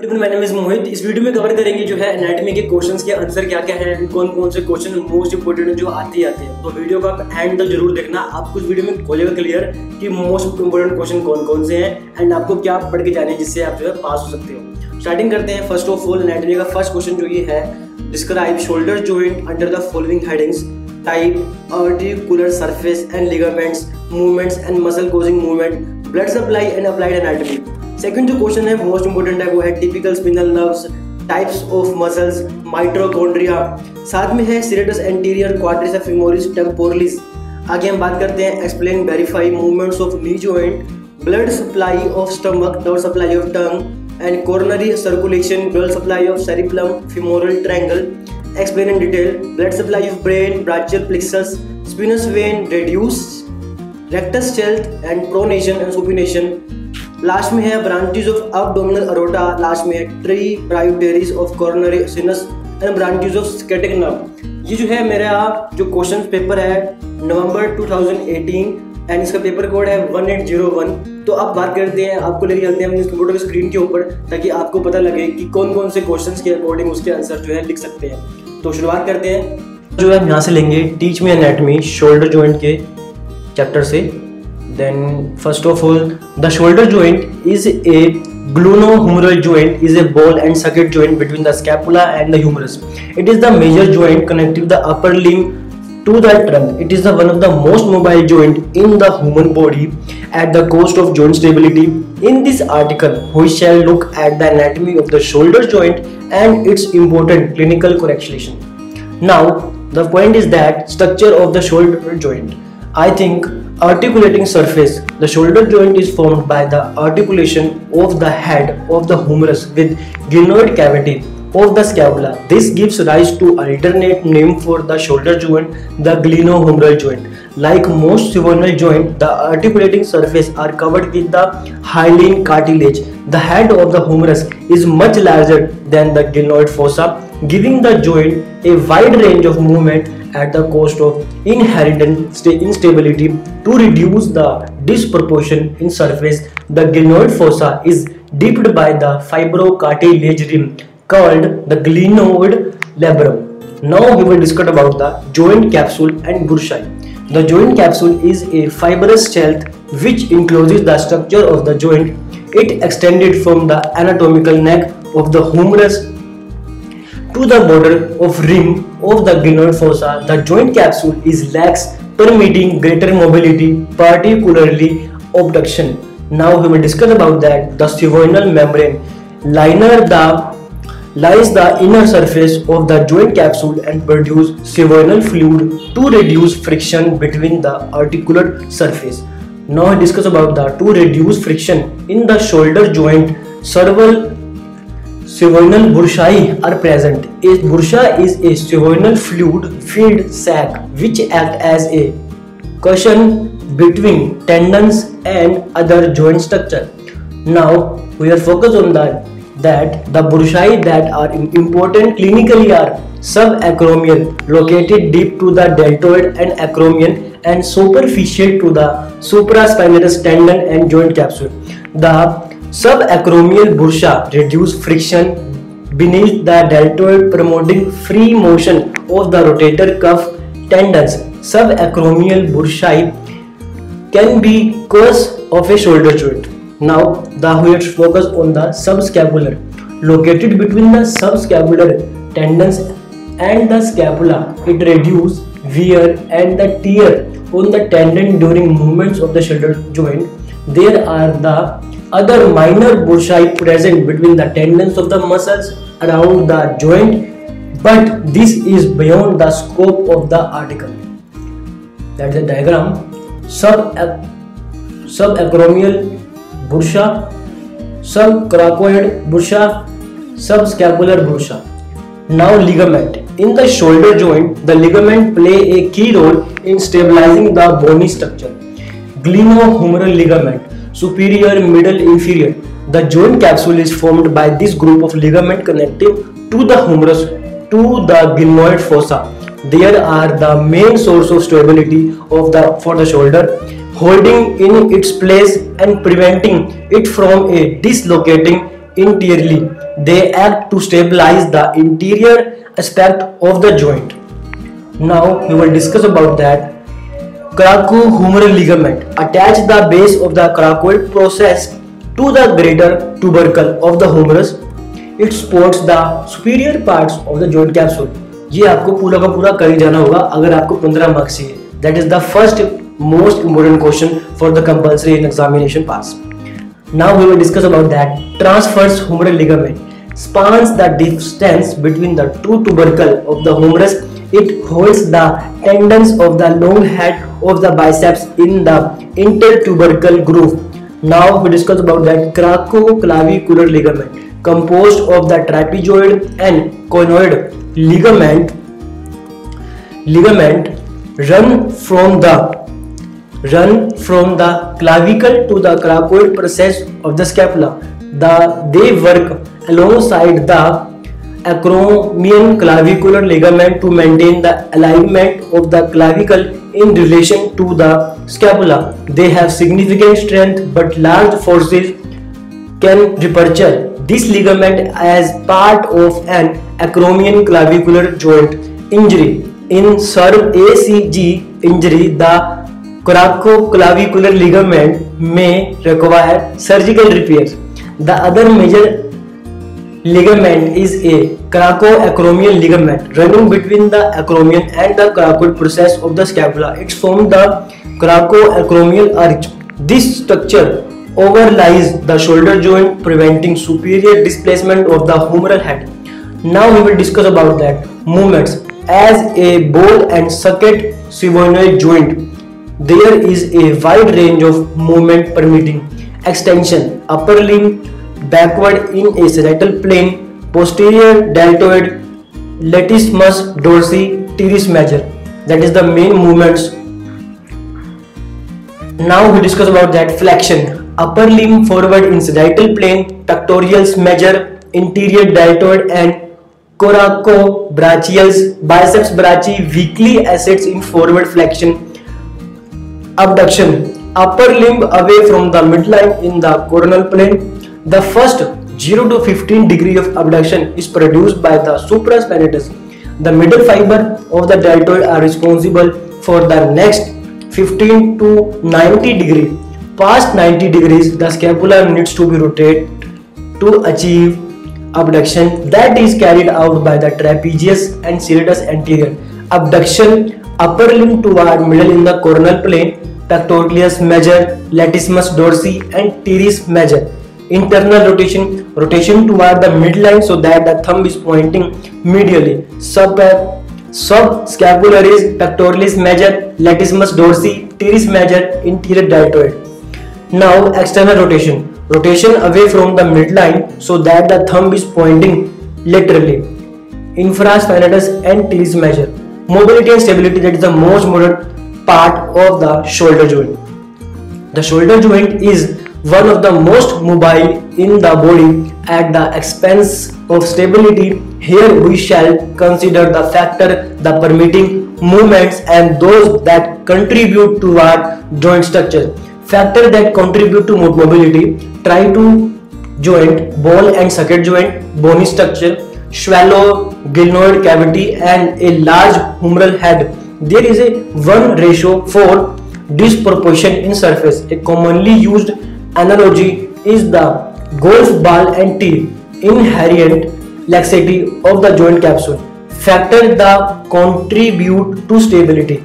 मोहित इस वीडियो में कवर करेंगे जो है एनाटॉमी के क्वेश्चंस के आंसर क्या क्या हैं, कौन कौन से क्वेश्चन मोस्ट इंपोर्टेंट जो आते ही आते हैं। तो वीडियो का एंड तक ज़रूर देखना। आपको इस वीडियो में जाएगा क्लियर कि मोस्ट इंपोर्टेंट क्वेश्चन कौन कौन से हैं एंड आपको क्या पढ़ के जाने जिससे आप जो है पास हो सकते हो। स्टार्टिंग करते हैं फ़र्स्ट ऑफ़ ऑल एनाटॉमी का फ़र्स्ट क्वेश्चन जो ये है describe shoulder joint under the following headings type, articular surface and ligaments, movements and muscle causing movement, blood supply and applied anatomy second जो क्वेश्चन है most important है, वो है typical spinal nerves types of muscles mitochondria साथ में है serratus anterior quadriceps femoris temporalis आगे हम बात करते हैं explain verify movements of knee joint blood supply of stomach blood supply of tongue and coronary circulation blood supply of cerebellum femoral triangle. Explain in detail, blood supply of brain, brachial plexus, spinous vein reduce, rectus health and pronation and supination. Last में है branches of abdominal aorta, last में है tributaries of coronary sinus and branches of sciatic nerve ये जो है मेरा जो question paper है नवंबर 2018 एंड इसका पेपर कोड है 1801 तो अब बात करते हैं, आपको लेके चलते हैं अपने कंप्यूटर की स्क्रीन के ऊपर, ताकि आपको पता लगे कि कौन कौन से क्वेश्चन के अकॉर्डिंग उसके आंसर जो है लिख सकते हैं। तो शुरुआत करते हैं। जो है हम यहाँ से लेंगे टीच में एनेटमी शोल्डर जॉइंट के चैप्टर से। then first of all the shoulder joint is a glenohumeral joint is a ball and socket joint between the scapula and the humerus it is the major joint connecting the upper limb to the trunk. It is the one of the most mobile joint in the human body at the cost of joint stability. In this article, we shall look at the anatomy of the shoulder joint and its important clinical correlation. Now, the point is that structure of the shoulder joint. I think articulating surface. The shoulder joint is formed by the articulation of the head of the humerus with glenoid cavity of the scapula. This gives rise to alternate name for the shoulder joint, the glenohumeral joint. Like most synovial joint, the articulating surface are covered with the hyaline cartilage. The head of the humerus is much larger than the glenoid fossa, giving the joint a wide range of movement at the cost of inherent instability to reduce the disproportion in surface. The glenoid fossa is dipped by the fibrocartilage rim called the glenoid labrum. Now we will discuss about the joint capsule and bursae the joint capsule is a fibrous sheath which encloses the structure of the joint. It extended from the anatomical neck of the humerus to the border of rim of the glenoid fossa, the joint capsule is lax, permitting greater mobility, particularly abduction. Now we will discuss about that. The synovial membrane liner the lies the inner surface of the joint capsule and produce synovial fluid to reduce friction between the articular surface. Now we discuss about the to reduce friction in the shoulder joint. Several Synovial bursae are present. A bursa is a synovial fluid filled sac which act as a cushion between tendons and other joint structure. Now we are focused on that that the bursae that are important clinically are subacromial located deep to the deltoid and acromion and superficial to the supraspinatus tendon and joint capsule. The Subacromial bursa reduce friction beneath the deltoid promoting free motion of the rotator cuff tendons. Subacromial bursae can be cause of a shoulder joint. Now the we focus on the subscapular located between the subscapular tendons and the scapula. It reduces wear and the tear on the tendon during movements of the shoulder joint. There are the other minor bursae present between the tendons of the muscles around the joint but this is beyond the scope of the article that's the diagram sub subacromial bursa subcoracoid bursa subscapular bursa now ligament in the shoulder joint the ligament play a key role in stabilizing the bony structure glenohumeral ligament superior, middle, inferior. The joint capsule is formed by this group of ligament connective to the humerus to the glenoid fossa. There are the main source of stability of the for the shoulder, holding in its place and preventing it from a dislocating interiorly. they act to stabilize the interior aspect of the joint. Now we will discuss about that. Coracohumeral ligament attach the base of the coracoid process to the greater tubercle of the humerus. It supports the superior parts of the joint capsule. ये आपको पूरा का पूरा कर ही जाना होगा अगर आपको 15 मार्क्स चाहिए that is the first most important question for the compulsory in examination pass now we will discuss about that transverse humeral ligament spans the distance between the two tubercle of the humerus it holds the tendons of the long head of the biceps in the intertubercle groove now we discuss about that coraco-clavicular ligament composed of the trapezoid and conoid ligament ligament run from the run from the clavicle to the coracoid process of the scapula the they work alongside the acromion clavicular ligament to maintain the alignment of the clavicle in relation to the scapula they have significant strength but large forces can rupture this ligament as part of an acromion clavicular joint injury. In serve ACG injury, the coracoclavicular ligament may require surgical repair. The other major ligament is a coraco acromial ligament running between the acromial and the coracoid process of the scapula it's form the coraco acromial arch this structure overlies the shoulder joint preventing superior displacement of the humeral head now we will discuss about that movements as a ball and socket synovial joint there is a wide range of movement permitting extension upper limb backward in a sagittal plane, posterior deltoid, latissimus dorsi, teres major. That is the main movements. Now we discuss about that flexion, upper limb forward in sagittal plane, pectoralis major, interior deltoid and coraco coracobrachialis, biceps brachii weakly assets in forward flexion, abduction, upper limb away from the midline in the coronal plane. The first 0 to 15 degree of abduction is produced by the supraspinatus. The middle fiber of the deltoid are responsible for the next 15 to 90 degree. Past 90 degrees, the scapula needs to be rotated to achieve abduction that is carried out by the trapezius and serratus anterior. Abduction upper limb toward middle in the coronal plane, pectoralis major, latissimus dorsi and teres major. Internal rotation, rotation toward the midline so that the thumb is pointing medially. Sub uh, subscapularis, pectoralis major, latissimus dorsi, teres major, inferior deltoid. Now external rotation rotation away from the midline so that the thumb is pointing laterally. Infraspinatus and teres major. Mobility and stability that is the most modern part of the shoulder joint. The shoulder joint is one of the most mobile in the body at the expense of stability. Here we shall consider the factor the permitting movements and those that contribute toward joint structure. Factor that contribute to mobility try to joint, ball and socket joint, bony structure, shallow glenoid cavity and a large humeral head. There is a 1 ratio for disproportion in surface. A commonly used analogy is the golf ball and tee inherent laxity of the joint capsule. Factor that contribute to stability.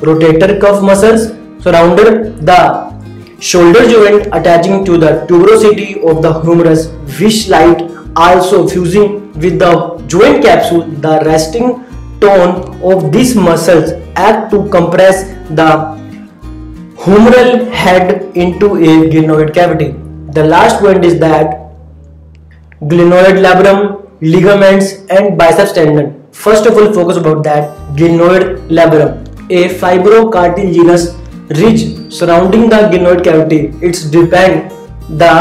Rotator cuff muscles surrounded the shoulder joint attaching to the tuberosity of the humerus which light also fusing with the joint capsule the resting tone of these muscles act to compress the humeral head into a glenoid cavity. The last point is that glenoid labrum ligaments and biceps tendon. First of all focus about that. Glenoid labrum a fibrocartilaginous ridge surrounding the glenoid cavity. It's depend the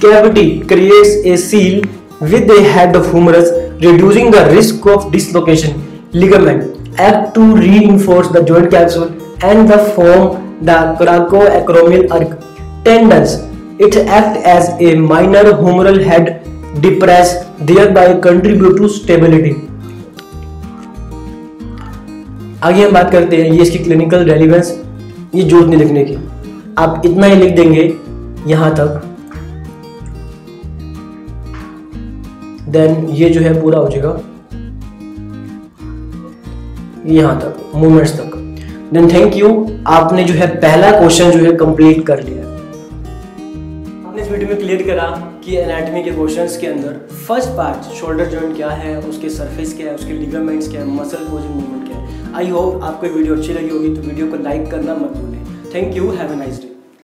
cavity creates a seal with the head of humerus reducing the risk of dislocation. Ligament. Act to reinforce the joint capsule and the form the coraco acromial arch tendons it act as a minor humeral head depress thereby contribute to stability आगे हम बात करते हैं ये इसकी clinical relevance ये ज़ोर नहीं लिखने की। आप इतना ही लिख देंगे यहाँ तक। देन ये जो है पूरा हो जाएगा। यहाँ तक मूवमेंट्स तक। देन थैंक यू आपने जो है पहला क्वेश्चन जो है कंप्लीट कर लिया। आपने इस वीडियो में क्लियर करा कि एनाटॉमी के क्वेश्चंस के अंदर फ़र्स्ट पार्ट शोल्डर जॉइंट क्या है, उसके सरफेस क्या है, उसके लिगामेंट्स क्या है मसल पोजिंग मूवमेंट क्या है। आई होप आपको वीडियो अच्छी लगी होगी तो वीडियो को लाइक करना मत भूलें। Thank you have a nice day